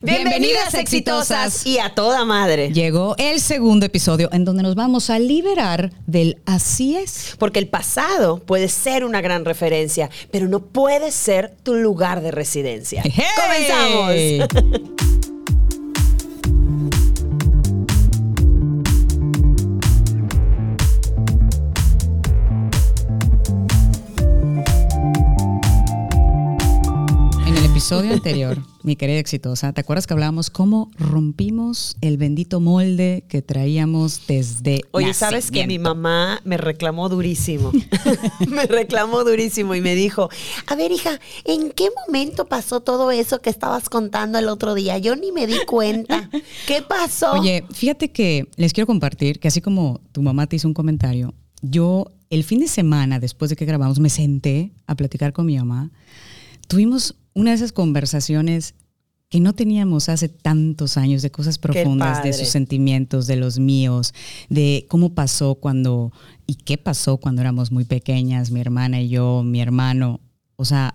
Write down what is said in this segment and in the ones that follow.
Bienvenidas exitosas y a toda madre. Llegó el segundo episodio en donde nos vamos a liberar del así es. Porque el pasado puede ser una gran referencia, pero no puede ser tu lugar de residencia. ¡Hey! ¡Comenzamos! episodio anterior, mi querida exitosa, ¿te acuerdas que hablábamos cómo rompimos el bendito molde que traíamos desde Oye, ¿sabes que mi mamá me reclamó durísimo? me reclamó durísimo y me dijo, a ver hija, ¿en qué momento pasó todo eso que estabas contando el otro día? Yo ni me di cuenta. ¿Qué pasó? Oye, fíjate que les quiero compartir que así como tu mamá te hizo un comentario, yo el fin de semana, después de que grabamos, me senté a platicar con mi mamá. Tuvimos una de esas conversaciones que no teníamos hace tantos años, de cosas profundas, de sus sentimientos, de los míos, de cómo pasó cuando y qué pasó cuando éramos muy pequeñas, mi hermana y yo, mi hermano. O sea,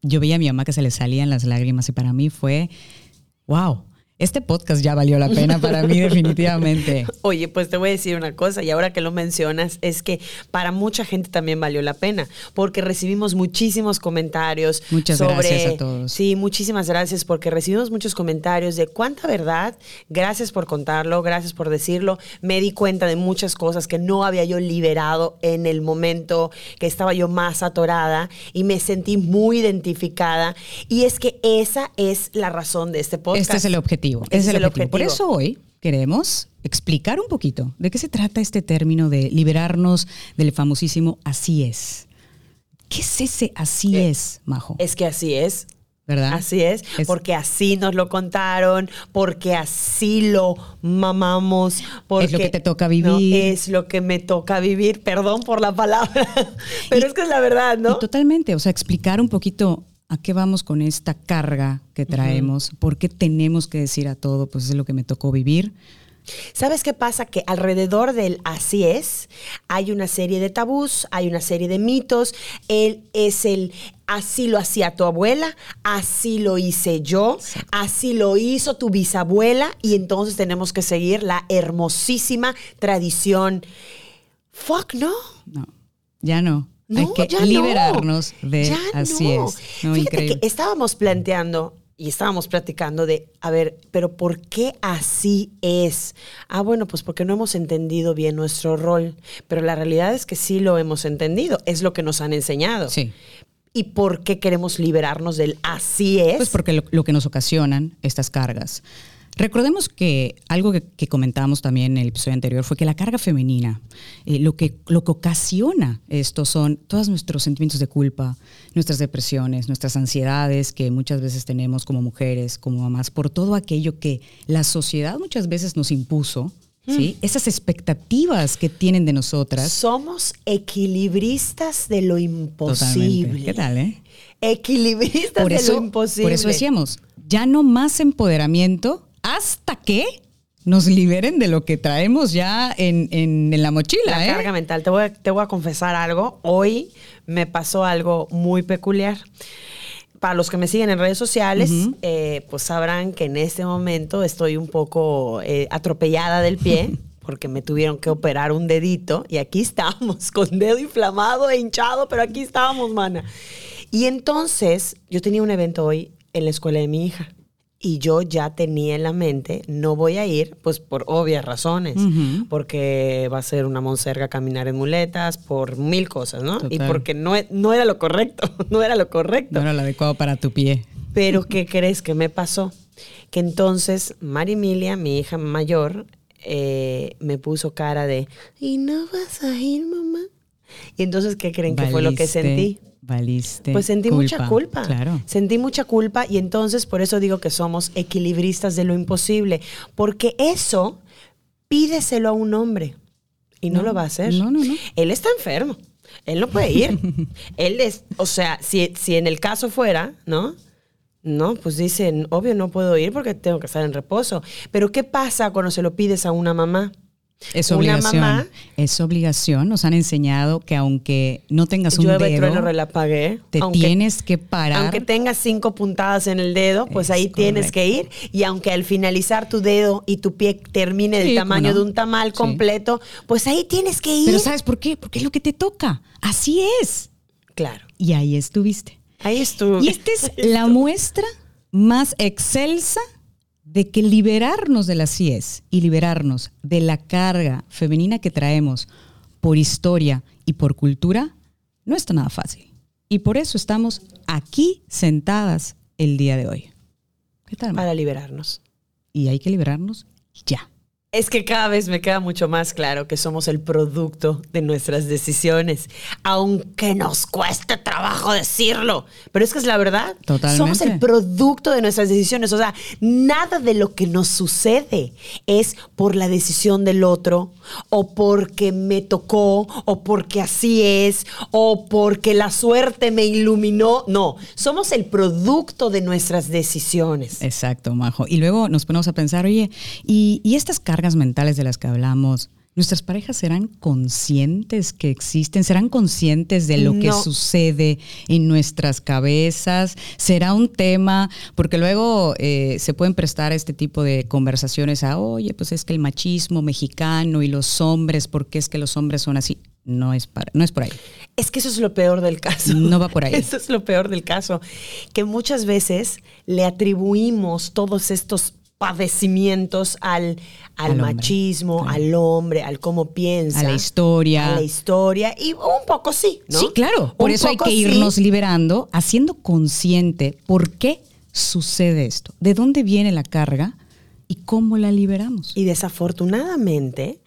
yo veía a mi mamá que se le salían las lágrimas y para mí fue, wow, este podcast ya valió la pena para mí definitivamente. Oye, pues te voy a decir una cosa, y ahora que lo mencionas, es que para mucha gente también valió la pena, porque recibimos muchísimos comentarios. Muchas sobre, gracias a todos. Sí, muchísimas gracias, porque recibimos muchos comentarios de cuánta verdad, gracias por contarlo, gracias por decirlo. Me di cuenta de muchas cosas que no había yo liberado en el momento que estaba yo más atorada y me sentí muy identificada. Y es que esa es la razón de este podcast. Este es el objetivo. Es el, el objetivo. Por eso hoy queremos explicar un poquito de qué se trata este término de liberarnos del famosísimo así es. ¿Qué es ese así Eh, es, Majo? Es que así es. ¿Verdad? Así es, Es- porque así nos lo contaron, porque así lo mamamos, porque Es lo que te toca No, vivir. es lo que me toca vivir, perdón por la palabra, pero es que es la verdad, ¿no? Y totalmente, o sea, explicar un poquito a qué vamos con esta carga que traemos, por qué tenemos que decir a todo, pues es lo que me tocó vivir. ¿Sabes qué pasa? Que alrededor del así es, hay una serie de tabús, hay una serie de mitos. Él es el así lo hacía tu abuela, así lo hice yo, así lo hizo tu bisabuela, y entonces tenemos que seguir la hermosísima tradición. Fuck, no. No, ya no. No, Hay que ya no. liberarnos de Ya así no. es. Fíjate increíble. que estábamos planteando y estábamos platicando de, a ver, pero ¿por qué así es? Ah, bueno, pues porque no hemos entendido bien nuestro rol, pero la realidad es que sí lo hemos entendido, es lo que nos han enseñado. Sí. ¿Y por qué queremos liberarnos del así es? Pues porque lo, lo que nos ocasionan estas cargas. Recordemos que algo que, que comentábamos también en el episodio anterior fue que la carga femenina, eh, lo, que, lo que ocasiona esto son todos nuestros sentimientos de culpa, nuestras depresiones, nuestras ansiedades que muchas veces tenemos como mujeres, como mamás, por todo aquello que la sociedad muchas veces nos impuso, ¿sí? Esas expectativas que tienen de nosotras. Somos equilibristas de lo Totalmente. imposible. ¿Qué tal, eh? Equilibristas Por de eso, lo imposible. por eso decíamos, ya no más empoderamiento hasta que nos liberen de lo que traemos ya en, en- en la mochila. La ¿eh? carga mental. Te voy, a, te voy a confesar algo. Hoy me pasó algo muy peculiar. Para los que me siguen en redes sociales, eh, pues sabrán que en este momento estoy un poco eh, atropellada del pie. Porque me tuvieron que operar un dedito y aquí estamos, con dedo inflamado e hinchado, pero aquí estábamos, mana. Y entonces yo tenía un evento hoy en la escuela de mi hija y yo ya tenía en la mente, no voy a ir, pues por obvias razones, porque va a ser una monserga caminar en muletas, por mil cosas, ¿no? Y porque no, e- no era lo correcto, no era lo correcto. No era lo adecuado para tu pie. Pero ¿qué crees que me pasó? Que entonces María Emilia, mi hija mayor, eh, me puso cara de, ¿y no vas a ir, mamá? Y entonces, ¿qué creen que fue lo que sentí? Valiste. Pues sentí mucha culpa. Claro. Sentí mucha culpa y entonces por eso digo que somos equilibristas de lo imposible. Porque eso pídeselo a un hombre y no, No, lo va a hacer. no, no, no. Él está enfermo. Él no puede ir. Él es, o sea, si, si en el caso fuera, ¿no? No, pues dicen, obvio no puedo ir porque tengo que estar en reposo. Pero ¿qué pasa cuando se lo pides a una mamá? Es obligación. es obligación. Nos han enseñado que aunque no tengas un Llueve, dedo, trueno, relampagué. te Aunque- tienes que parar. Aunque tengas cinco puntadas en el dedo, pues Es ahí tienes que ir. Y aunque al finalizar tu dedo y tu pie termine del Sí, tamaño no. de un tamal Sí. completo, pues ahí tienes que ir. Pero ¿sabes por qué? Porque es lo que te toca. Así es. claro, Y ahí estuviste. ahí estuvo. Y esta es la muestra más excelsa de que liberarnos de las CIES y liberarnos de la carga femenina que traemos por historia y por cultura no está nada fácil. Y por eso estamos aquí sentadas el día de hoy. ¿Qué tal? Para liberarnos. Y hay que liberarnos ya. Es que cada vez me queda mucho más claro que somos el producto de nuestras decisiones, aunque nos cueste trabajo decirlo. Pero es que es la verdad. Totalmente. Somos el producto de nuestras decisiones. O sea, nada de lo que nos sucede es por la decisión del otro, o porque me tocó, o porque así es, o porque la suerte me iluminó. No, somos el producto de nuestras decisiones. Exacto, Majo. Y luego nos ponemos a pensar, oye, ¿y, y estas cargas mentales de las que hablamos, ¿nuestras parejas serán conscientes que existen? ¿Serán conscientes de lo que sucede en nuestras cabezas? ¿Será un tema? Porque luego eh, se pueden prestar este tipo de conversaciones a, oye, pues es que el machismo mexicano y los hombres, ¿por qué es que los hombres son así? No es, para- no es por ahí. Es que eso es lo peor del caso. No va por ahí. Eso es lo peor del caso. Que muchas veces le atribuimos todos estos padecimientos al, al, Al hombre, machismo, claro. al hombre, al cómo piensa. A la historia. A la historia. Y un poco sí, ¿no? Sí, claro. Por Un eso hay que sí. irnos liberando, haciendo consciente por qué sucede esto, de dónde viene la carga y cómo la liberamos. Y desafortunadamente,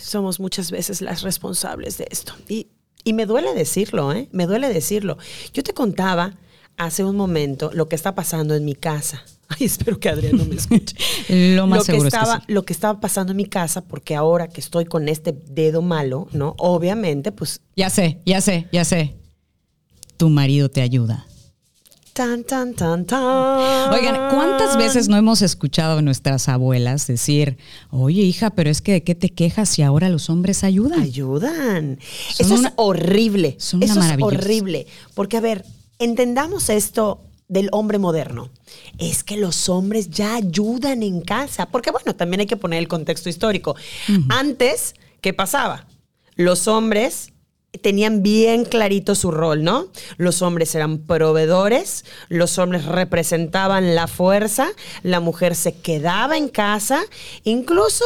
somos muchas veces las responsables de esto. Y, y me duele decirlo, ¿eh? Me duele decirlo. Yo te contaba hace un momento lo que está pasando en mi casa. Ay, espero que Adrián no me escuche. Lo más que seguro es que estaba, sí. Lo que estaba pasando en mi casa, porque ahora que estoy con este dedo malo, ¿no? Obviamente, pues, Ya sé, ya sé, ya sé. Tu marido te ayuda. tan, tan, tan, tan. Oigan, ¿cuántas veces no hemos escuchado a nuestras abuelas decir, oye hija, pero es que de qué te quejas si ahora los hombres ayudan? ayudan. Son Eso una- es horrible. son una Eso es horrible. Porque, a ver, entendamos esto del hombre moderno. Es que los hombres ya ayudan en casa. Porque, bueno, también hay que poner el contexto histórico. Antes, ¿qué pasaba? Los hombres tenían bien clarito su rol, ¿no? Los hombres eran proveedores, los hombres representaban la fuerza, la mujer se quedaba en casa, incluso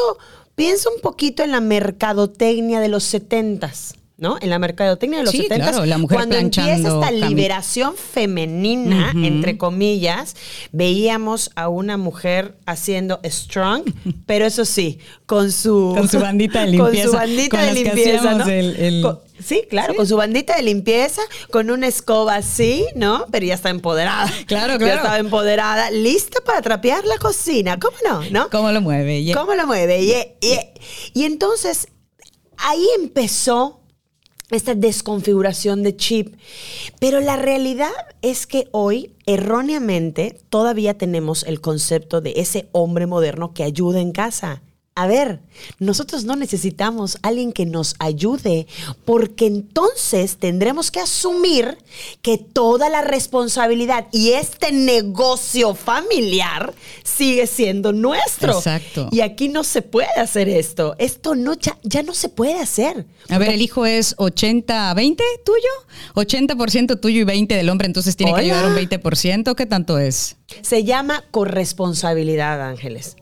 piensa un poquito en la mercadotecnia de los setentas. ¿No? En la mercadotecnia de los Sí, 70 claro, la mujer cuando empieza esta liberación femenina, entre comillas, veíamos a una mujer haciendo strong, pero eso sí, con su Con su bandita de con limpieza, su bandita con de limpieza, hacíamos ¿no? el- el- Con- sí, claro, Sí. con su bandita de limpieza, con una escoba así, ¿no? Pero ya está empoderada. Claro, Ya claro. estaba empoderada, lista para trapear la cocina. ¿Cómo no? ¿No? ¿Cómo lo mueve? ¿Cómo lo mueve? Y, y- y entonces ahí empezó esta desconfiguración de chip. Pero la realidad es que hoy, erróneamente, todavía tenemos el concepto de ese hombre moderno que ayuda en casa. A ver, nosotros no necesitamos alguien que nos ayude, porque entonces tendremos que asumir que toda la responsabilidad y este negocio familiar sigue siendo nuestro. Exacto. Y aquí no se puede hacer esto. Esto no, ya, ya no se puede hacer. A ver, el hijo es 80-20 tuyo, 80% tuyo y 20 del hombre, entonces tiene que ayudar un 20%. ¿Qué tanto es? Se llama corresponsabilidad, Ángeles.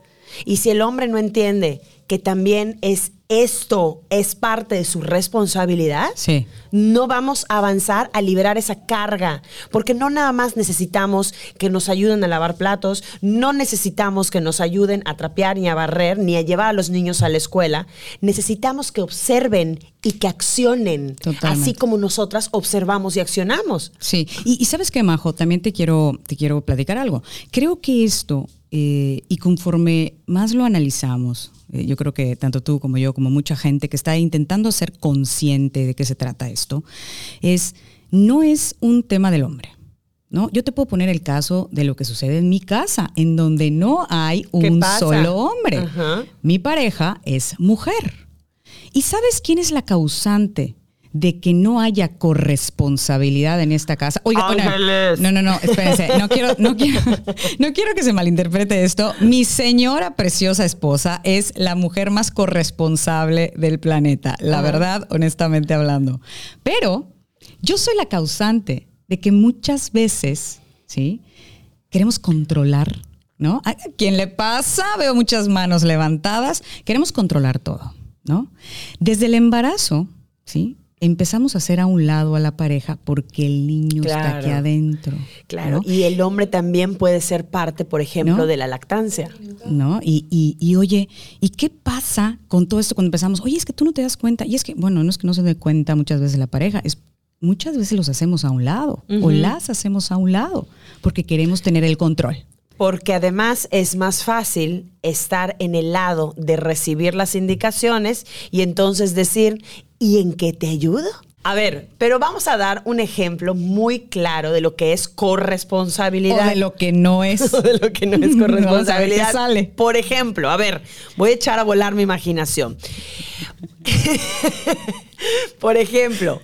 Y si el hombre no entiende que también es esto es parte de su responsabilidad, Sí. no vamos a avanzar a liberar esa carga, porque no nada más necesitamos que nos ayuden a lavar platos, no necesitamos que nos ayuden a trapear ni a barrer, ni a llevar a los niños a la escuela, necesitamos que observen y que accionen, Totalmente. así como nosotras observamos y accionamos. Sí, y, y sabes qué, Majo, también te quiero, te quiero platicar algo. Creo que esto, eh, y conforme más lo analizamos, yo creo que tanto tú como yo, como mucha gente que está intentando ser consciente de qué se trata esto, es, no es un tema del hombre. ¿no? Yo te puedo poner el caso de lo que sucede en mi casa, en donde no hay ¿Qué un solo hombre. Ajá. Mi pareja es mujer. ¿Y sabes quién es la causante de que no haya corresponsabilidad en esta casa? Oiga, no, no, no, espérense, no quiero, no quiero, no quiero que se malinterprete esto. Mi señora preciosa esposa es la mujer más corresponsable del planeta, la verdad, honestamente hablando. Pero yo soy la causante de que muchas veces, ¿sí? Queremos controlar, ¿no? ¿A quién le pasa? Veo muchas manos levantadas. Queremos controlar todo, ¿no? Desde el embarazo, ¿sí? Empezamos a hacer a un lado a la pareja porque el niño está aquí adentro. Claro, ¿no? y el hombre también puede ser parte, por ejemplo, ¿No? de la lactancia. ¿no? Y, y, y, oye, ¿y qué pasa con todo esto cuando empezamos? Oye, es que tú no te das cuenta. Y es que, bueno, no es que no se dé cuenta muchas veces la pareja, es muchas veces los hacemos a un lado o las hacemos a un lado porque queremos tener el control. Porque además es más fácil estar en el lado de recibir las indicaciones y entonces decir, ¿y en qué te ayudo? A ver, pero vamos a dar un ejemplo muy claro de lo que es corresponsabilidad. O de lo que no es. o de lo que no es corresponsabilidad. qué sale. Por ejemplo, a ver, voy a echar a volar mi imaginación. Por ejemplo,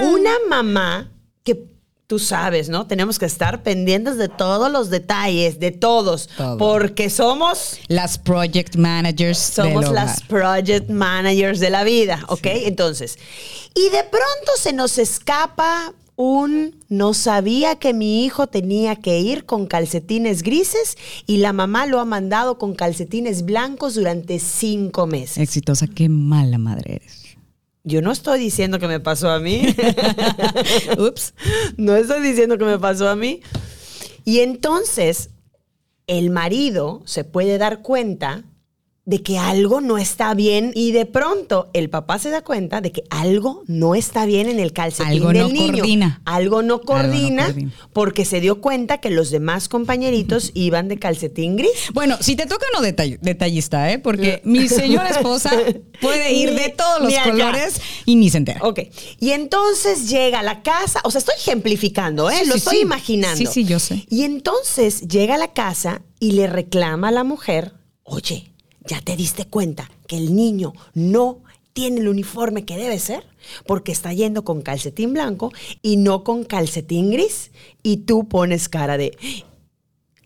una mamá que tú sabes, ¿no? Tenemos que estar pendientes de todos los detalles, de todos, Todo. porque somos Las project managers somos las project managers de la vida, ¿ok? Entonces, y de pronto se nos escapa un no sabía que mi hijo tenía que ir con calcetines grises y la mamá lo ha mandado con calcetines blancos durante cinco meses. Exitosa, qué mala madre eres. Yo no estoy diciendo que me pasó a mí. Ups. No estoy diciendo que me pasó a mí. Y entonces, el marido se puede dar cuenta de que algo no está bien y de pronto el papá se da cuenta de que algo no está bien en el calcetín Algo del no niño. coordina. Algo no coordina coordina. porque se dio cuenta que los demás compañeritos iban de calcetín gris. Bueno, si te toca no detall- detallista, ¿eh? Porque mi señora esposa puede ir de todos los colores y ni se entera. Ok. Y entonces llega a la casa, o sea, estoy ejemplificando, ¿eh? Sí, Lo sí, estoy sí. imaginando. Sí, sí, yo sé. Y entonces llega a la casa y le reclama a la mujer, oye, ¿ya te diste cuenta que el niño no tiene el uniforme que debe ser? Porque está yendo con calcetín blanco y no con calcetín gris. Y tú pones cara de,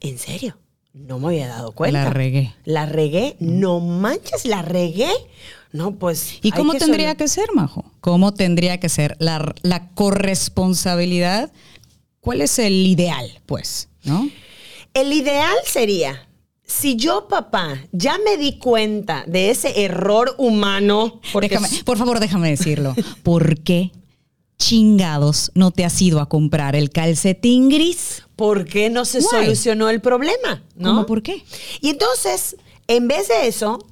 ¿en serio? No me había dado cuenta. La regué. La regué, no manches, la regué. No, pues. ¿Y cómo tendría que ser, Majo? ¿Cómo tendría que ser la, la corresponsabilidad? ¿Cuál es el ideal, pues? ¿No? El ideal sería, si yo, papá, ya me di cuenta de ese error humano, porque Déjame, por favor, déjame decirlo. ¿Por qué chingados no te has ido a comprar el calcetín gris? ¿por qué no se solucionó el problema? ¿no? ¿Cómo por qué? Y entonces, en vez de eso,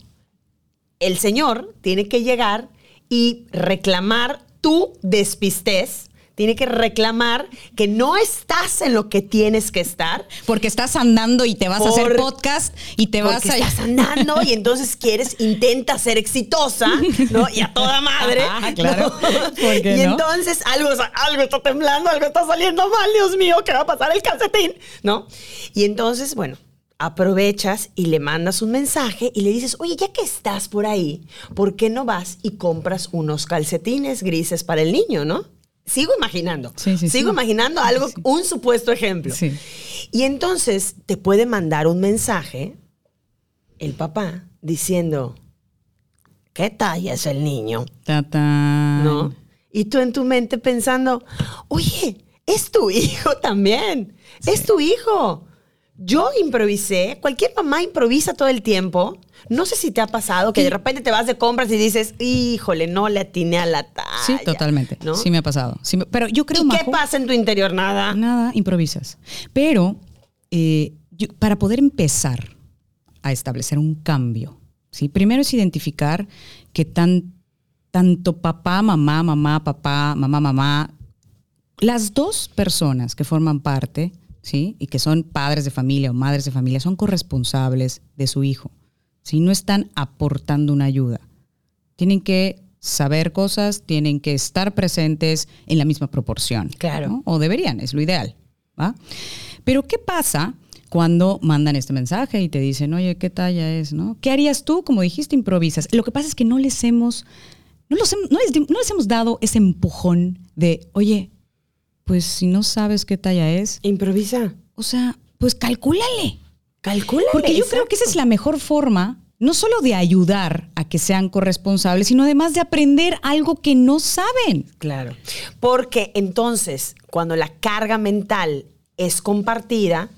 el señor tiene que llegar y reclamar tu despistez, tiene que reclamar que no estás en lo que tienes que estar, Porque estás andando y te vas a hacer podcast y te vas a... estás andando y entonces quieres, intenta ser exitosa, ¿no? Y a toda madre. Ah, claro. ¿no? ¿Por qué y no? entonces algo, algo está temblando, algo está saliendo mal, Dios mío, ¿qué va a pasar el calcetín? ¿No? Y entonces, bueno, aprovechas y le mandas un mensaje y le dices, oye, ya que estás por ahí, ¿por qué no vas y compras unos calcetines grises para el niño, ¿no? Sigo imaginando. Sí, sí, Sigo sí. imaginando algo, un supuesto ejemplo. Y entonces te puede mandar un mensaje el papá diciendo, ¿qué talla es el niño? ¿No? Y tú en tu mente pensando, oye, es tu hijo también, es tu hijo. Yo improvisé, cualquier mamá improvisa todo el tiempo. No sé si te ha pasado que de repente te vas de compras y dices, híjole, no le atiné a la talla. Sí, totalmente. ¿no? Sí me ha pasado. Sí me- pero yo creo, ¿Y qué pasa en tu interior? Nada. Nada, improvisas. Pero eh, yo- para poder empezar a establecer un cambio, ¿sí? primero es identificar que tan, tanto papá, mamá, mamá, papá, mamá, mamá, las dos personas que forman parte, ¿sí? Y que son padres de familia o madres de familia, son corresponsables de su hijo. ¿Sí? No están aportando una ayuda. Tienen que saber cosas, tienen que estar presentes en la misma proporción. Claro. ¿no? O deberían, es lo ideal. ¿va? Pero ¿qué pasa cuando mandan este mensaje y te dicen, oye, ¿qué talla es? ¿no? ¿Qué harías tú? Como dijiste, improvisas. Lo que pasa es que no les hemos, no, los no les, no les hemos dado ese empujón de, oye, pues si no sabes qué talla es, Improvisa. o sea, pues calcúlale. Calcula. Porque yo creo que esa es la mejor forma, no solo de ayudar a que sean corresponsables, sino además de aprender algo que no saben. Claro. Porque entonces, cuando la carga mental es compartida,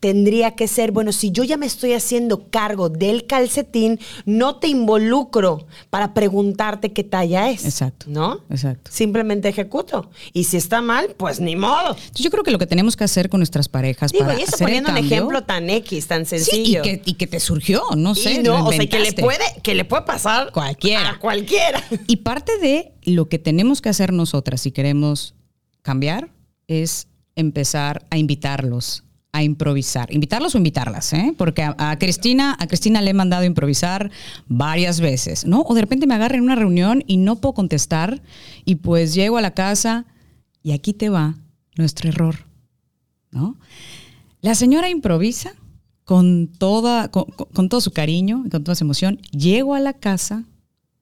tendría que ser, bueno, si yo ya me estoy haciendo cargo del calcetín, no te involucro para preguntarte qué talla es. Exacto. ¿No? Exacto. Simplemente ejecuto. Y si está mal, pues ni modo. Entonces, yo creo que lo que tenemos que hacer con nuestras parejas Digo, para y eso hacer el poniendo un ejemplo tan X, tan Sí, y sencillo. que, y que te surgió, no sé. Y no, o sea, que le puede, que le puede pasar Cualquiera. a cualquiera. Y parte de lo que tenemos que hacer nosotras si queremos cambiar es empezar a invitarlos a improvisar. Invitarlos o invitarlas, ¿eh? Porque a, a Cristina, a Cristina le he mandado improvisar varias veces, ¿no? O de repente me agarra en una reunión y no puedo contestar y pues llego a la casa y aquí te va nuestro error, ¿no? La señora improvisa con, toda, con, todo su cariño y con toda su emoción. Llego a la casa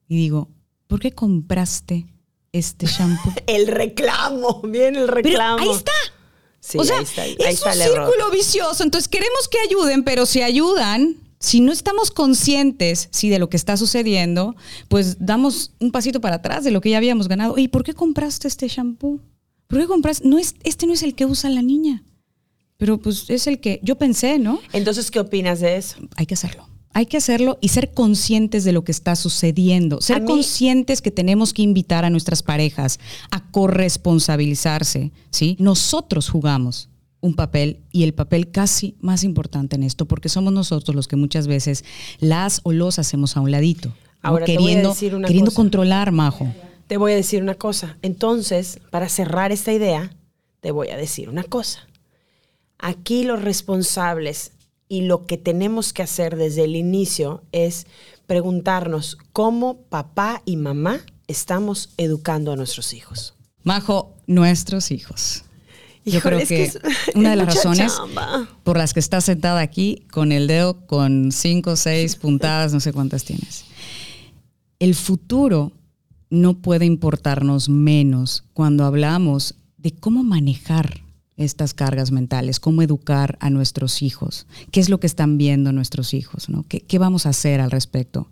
y digo, ¿por qué compraste este shampoo? El reclamo, viene el Pero reclamo. ahí está. Sí, o sea, ahí está, ahí es está un el error. círculo vicioso. Entonces queremos que ayuden, pero si ayudan, si no estamos conscientes sí, de lo que está sucediendo, pues damos un pasito para atrás de lo que ya habíamos ganado. ¿Y por qué compraste este shampoo? ¿Por qué compraste? No es, este no es el que usa la niña. Pero pues es el que yo pensé, ¿no? Entonces, ¿qué opinas de eso? Hay que hacerlo. Hay que hacerlo y ser conscientes de lo que está sucediendo. Ser mí- conscientes que tenemos que invitar a nuestras parejas a corresponsabilizarse, ¿sí? Nosotros jugamos un papel y el papel casi más importante en esto porque somos nosotros los que muchas veces las o los hacemos a un ladito. Ahora, queriendo, decir una queriendo cosa. controlar, Majo. Te voy a decir una cosa. Entonces, para cerrar esta idea, te voy a decir una cosa. Aquí los responsables y lo que tenemos que hacer desde el inicio es preguntarnos cómo papá y mamá estamos educando a nuestros hijos. Majo, nuestros hijos. Yo Híjole, creo es que, es- una de las razones chamba. por las que estás sentada aquí con el dedo con cinco, seis puntadas, no sé cuántas tienes. El futuro no puede importarnos menos cuando hablamos de cómo manejar estas cargas mentales, cómo educar a nuestros hijos, qué es lo que están viendo nuestros hijos, ¿no? ¿Qué, qué vamos a hacer al respecto?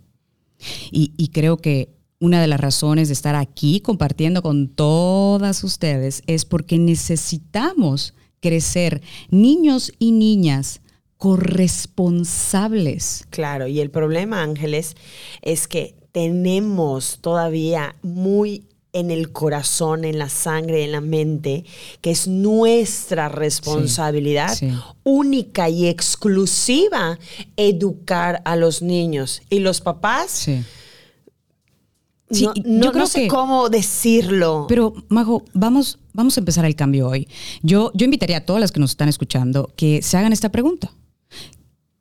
Y, y creo que una de las razones de estar aquí compartiendo con todas ustedes es porque necesitamos crecer niños y niñas corresponsables. Claro, y el problema, Ángeles, es que tenemos todavía muy en el corazón, en la sangre, en la mente, que es nuestra responsabilidad sí. única y exclusiva educar a los niños. Y los papás, Sí. No, no- yo creo no sé que- cómo decirlo. Pero, Majo, vamos, vamos a empezar el cambio hoy. Yo, yo invitaría a todas las que nos están escuchando que se hagan esta pregunta.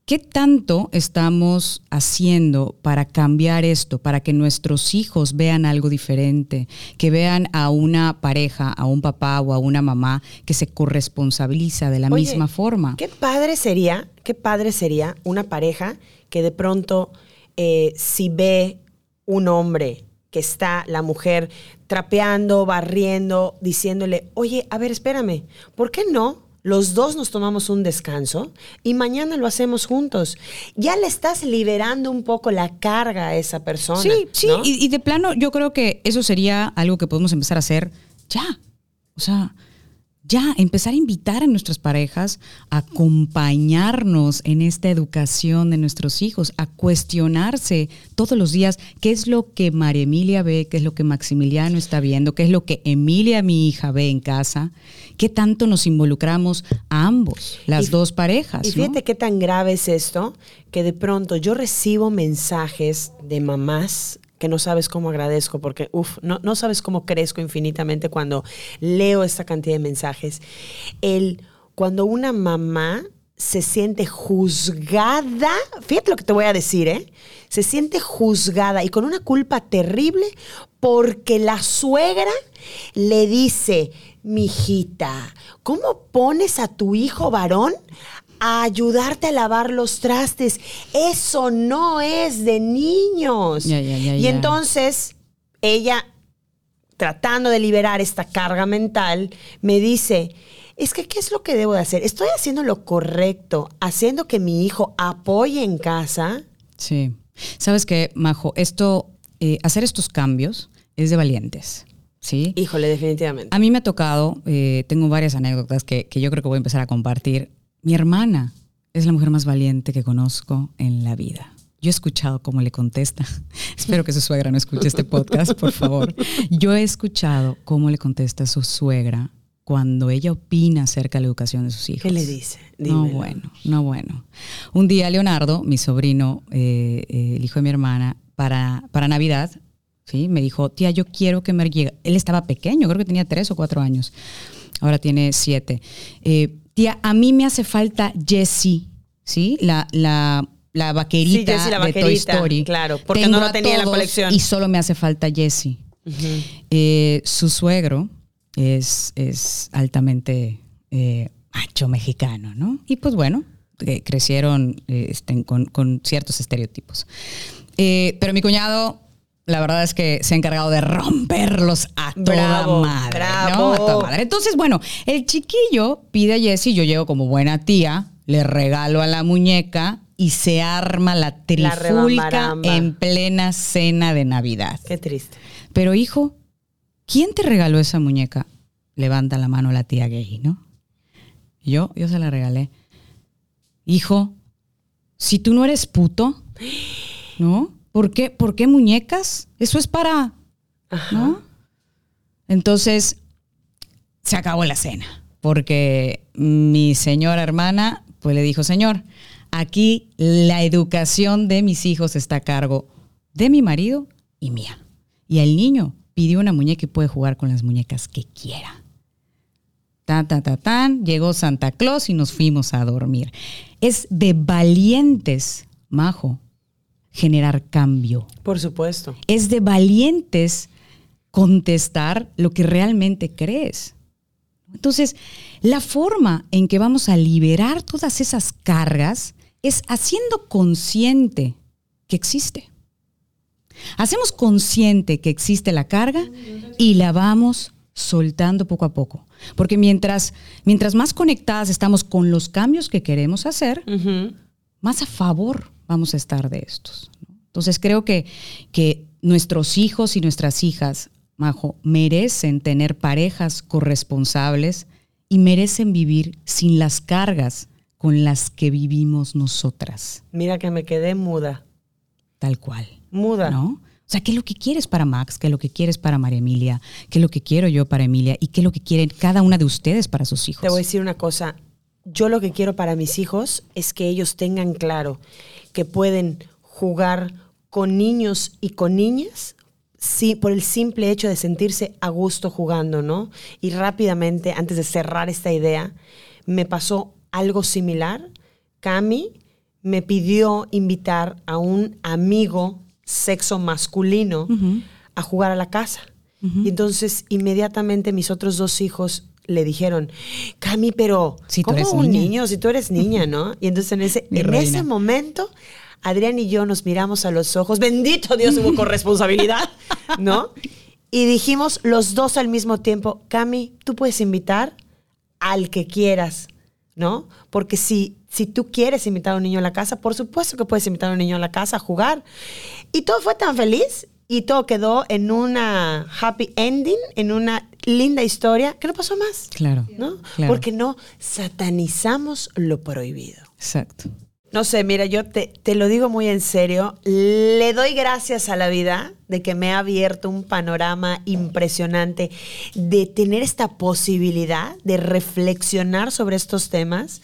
¿Qué tanto estamos haciendo para cambiar esto, para que nuestros hijos vean algo diferente, que vean a una pareja, a un papá o a una mamá que se corresponsabiliza de la Oye, misma forma? Qué padre sería, qué padre sería una pareja que de pronto, eh, si ve un hombre que está la mujer trapeando, barriendo, diciéndole, oye, a ver, espérame, ¿por qué no? Los dos nos tomamos un descanso y mañana lo hacemos juntos. Ya le estás liberando un poco la carga a esa persona. Sí, sí, ¿no? y, y de plano yo creo que eso sería algo que podemos empezar a hacer ya. O sea, ya empezar a invitar a nuestras parejas a acompañarnos en esta educación de nuestros hijos, a cuestionarse todos los días qué es lo que María Emilia ve, qué es lo que Maximiliano está viendo, qué es lo que Emilia, mi hija, ve en casa, qué tanto nos involucramos a ambos, las Y- dos parejas. Y ¿no? fíjate qué tan grave es esto, que de pronto yo recibo mensajes de mamás que no sabes cómo agradezco, porque, uff, no, no sabes cómo crezco infinitamente cuando leo esta cantidad de mensajes. El, cuando una mamá se siente juzgada, fíjate lo que te voy a decir, ¿eh? Se siente juzgada y con una culpa terrible porque la suegra le dice, mijita, ¿cómo pones a tu hijo varón a ayudarte a lavar los trastes? Eso no es de niños. Y entonces ella, tratando de liberar esta carga mental, me dice, es que, ¿qué es lo que debo de hacer? ¿Estoy haciendo lo correcto, haciendo que mi hijo apoye en casa? Sí. ¿Sabes qué, Majo? Esto, eh, hacer estos cambios es de valientes, ¿sí? Híjole, definitivamente. A mí me ha tocado, eh, tengo varias anécdotas que, que yo creo que voy a empezar a compartir. Mi hermana es la mujer más valiente que conozco en la vida. Yo he escuchado cómo le contesta. Espero que su suegra no escuche este podcast, por favor. Yo he escuchado cómo le contesta su suegra cuando ella opina acerca de la educación de sus hijos. ¿Qué le dice? No, bueno, no, bueno. Un día Leonardo, mi sobrino, eh, eh, el hijo de mi hermana, para, para Navidad, ¿sí? me dijo, tía, yo quiero que me llegue. Él estaba pequeño, creo que tenía tres o cuatro años. Ahora tiene siete. Eh, tía, a mí me hace falta Jessie, ¿sí? La, la, la vaquerita Sí, Jessie, la de Toy vaquerita, Story. claro, porque Tengo no a tenía en la colección. Y solo me hace falta Jessie. Eh, su suegro es, es altamente eh, macho mexicano, ¿no? Y pues bueno, eh, crecieron eh, con, con ciertos estereotipos. Eh, pero mi cuñado, la verdad es que se ha encargado de romperlos a toda Bravo, madre. bravo. ¿no? A toda madre. Entonces, bueno, el chiquillo pide a Jessie, yo llego como buena tía, le regalo a la muñeca y se arma la trifulca en plena cena de Navidad. Qué triste. Pero hijo, ¿quién te regaló esa muñeca? Levanta la mano la tía gay, ¿no? Yo, yo se la regalé. Hijo, si tú no eres puto, ¿no? ¿Por qué, ¿Por qué muñecas? Eso es para, ¿no? Entonces, se acabó la cena, porque mi señora hermana, pues le dijo, señor, aquí la educación de mis hijos está a cargo de mi marido y mía. Y el niño pidió una muñeca y puede jugar con las muñecas que quiera. Tan, tan, tan, tan, llegó Santa Claus y nos fuimos a dormir. Es de valientes, Majo, generar cambio. Por supuesto. Es de valientes contestar lo que realmente crees. Entonces, la forma en que vamos a liberar todas esas cargas es haciendo consciente que existe. Hacemos consciente que existe la carga y la vamos soltando poco a poco. Porque mientras, mientras más conectadas estamos con los cambios que queremos hacer, más a favor vamos a estar de estos. Entonces creo que, que nuestros hijos y nuestras hijas, Majo, merecen tener parejas corresponsables y merecen vivir sin las cargas con las que vivimos nosotras, Mira que me quedé muda. tal cual. Muda. ¿No? O sea, ¿qué es lo que quieres para Max? ¿Qué es lo que quieres para María Emilia? ¿Qué es lo que quiero yo para Emilia? ¿Y qué es lo que quieren cada una de ustedes para sus hijos? Te voy a decir una cosa. Yo lo que quiero para mis hijos es que ellos tengan claro que pueden jugar con niños y con niñas sí, por el simple hecho de sentirse a gusto jugando, ¿no? Y rápidamente, antes de cerrar esta idea, me pasó algo similar. Cami me pidió invitar a un amigo sexo masculino a jugar a la casa. Y entonces inmediatamente mis otros dos hijos le dijeron, Cami, pero Si tú ¿cómo eres un niña?" niño si tú eres niña, no? Y entonces en ese, Mi en reina. ese momento, Adrián y yo nos miramos a los ojos, bendito Dios, hubo corresponsabilidad, ¿no? Y dijimos los dos al mismo tiempo, Cami, tú puedes invitar al que quieras, ¿no? Porque si, si tú quieres invitar a un niño a la casa, por supuesto que puedes invitar a un niño a la casa a jugar. Y todo fue tan feliz y todo quedó en una happy ending, en una linda historia, que no pasó más, Claro. ¿no? claro. Porque no satanizamos lo prohibido. Exacto. No sé, mira, yo te, te lo digo muy en serio. Le doy gracias a la vida de que me ha abierto un panorama impresionante de tener esta posibilidad de reflexionar sobre estos temas,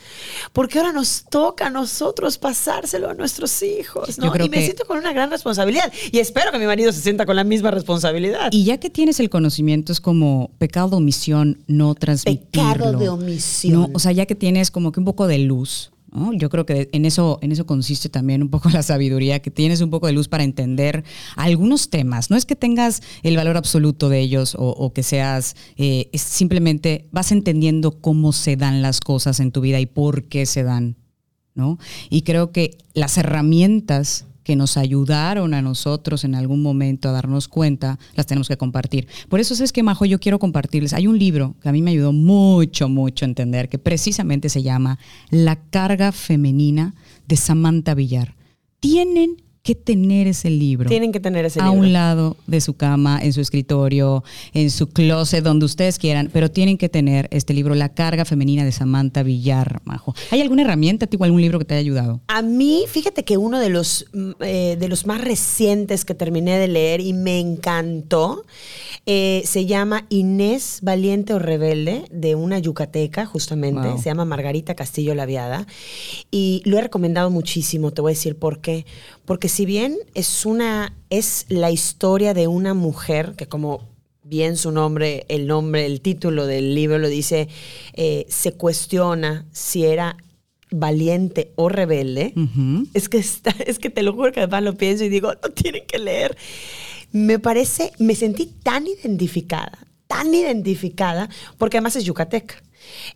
porque ahora nos toca a nosotros pasárselo a nuestros hijos, Y me que- siento con una gran responsabilidad y espero que mi marido se sienta con la misma responsabilidad. Y ya que tienes el conocimiento, es como pecado de omisión no transmitirlo. Pecado de omisión. No, o sea, ya que tienes como que un poco de luz, Yo creo que en eso, en eso consiste también un poco la sabiduría, que tienes un poco de luz para entender algunos temas. No es que tengas el valor absoluto de ellos o, que seas, eh, simplemente vas entendiendo cómo se dan las cosas en tu vida y por qué se dan. ¿no? Y creo que las herramientas que nos ayudaron a nosotros en algún momento a darnos cuenta, las tenemos que compartir. Por eso es que, Majo, yo quiero compartirles. Hay un libro que a mí me ayudó mucho, mucho a entender, que precisamente se llama La carga femenina de Samantha Villar. Tienen que tener ese libro. Tienen que tener ese a libro. A un lado de su cama, en su escritorio, en su closet, donde ustedes quieran, pero tienen que tener este libro, La carga femenina de Samantha Villar, Majo. ¿Hay alguna herramienta, tipo algún libro que te haya ayudado? A mí, fíjate que uno de los, mm, eh, de los más recientes que terminé de leer y me encantó, eh, se llama Inés Valiente o Rebelde, de una yucateca, justamente. Se llama Margarita Castillo Laviada. Y lo he recomendado muchísimo, te voy a decir por qué. Porque si bien es una, es la historia de una mujer que como bien su nombre, el nombre, el título del libro lo dice, eh, se cuestiona si era valiente o rebelde. Es que es que te lo juro que además lo pienso y digo, no tienen que leer. Me parece, me sentí tan identificada, tan identificada, porque además es yucateca.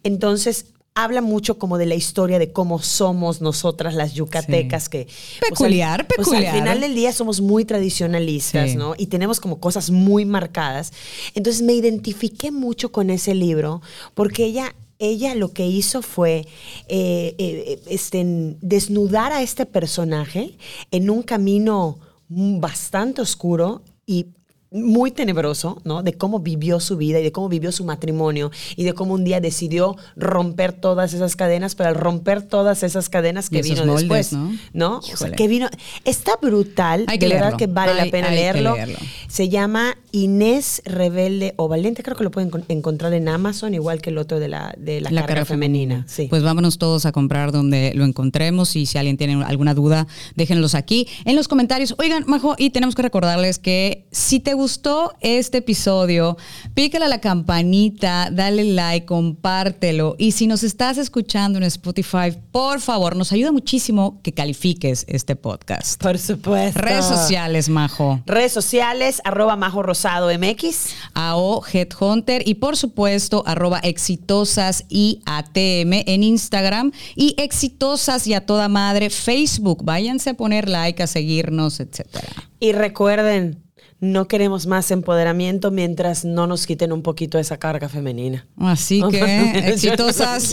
Entonces, habla mucho como de la historia de cómo somos nosotras las yucatecas que peculiar, peculiar. al final del día somos muy tradicionalistas, ¿no? Y tenemos como cosas muy marcadas. Entonces me identifiqué mucho con ese libro porque ella ella lo que hizo fue eh, eh, este, desnudar a este personaje en un camino bastante oscuro y muy tenebroso, ¿no? De cómo vivió su vida y de cómo vivió su matrimonio y de cómo un día decidió romper todas esas cadenas, pero al romper todas esas cadenas que vino después, ¿no? O sea, que vino, está brutal, de verdad que vale la pena leerlo. Se llama Inés Rebelde o Valiente, creo que lo pueden encontrar en Amazon, igual que el otro de la, de la, cara, femenina. Sí. Pues vámonos todos a comprar donde lo encontremos y si alguien tiene alguna duda, déjenlos aquí en los comentarios. Oigan, Majo, y tenemos que recordarles que si te gusta gustó este episodio, pícale a la campanita, dale like, compártelo. Y si nos estás escuchando en Spotify, por favor, nos ayuda muchísimo que califiques este podcast. Por supuesto. Redes sociales, Majo. Redes sociales, arroba Majo Rosado MX. AO Headhunter y por supuesto, arroba exitosas y ATM en Instagram y exitosas y a toda madre Facebook. Váyanse a poner like, a seguirnos, etcétera. Y recuerden, no queremos más empoderamiento mientras no nos quiten un poquito esa carga femenina. Así que, exitosas,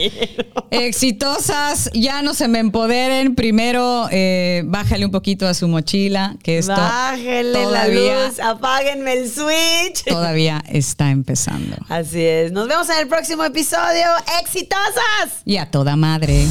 exitosas, ya no se me empoderen. Primero, eh, bájale un poquito a su mochila, que esto Bájenle la luz, apáguenme el switch. Todavía está empezando. Así es. Nos vemos en el próximo episodio. ¡Exitosas! Y a toda madre.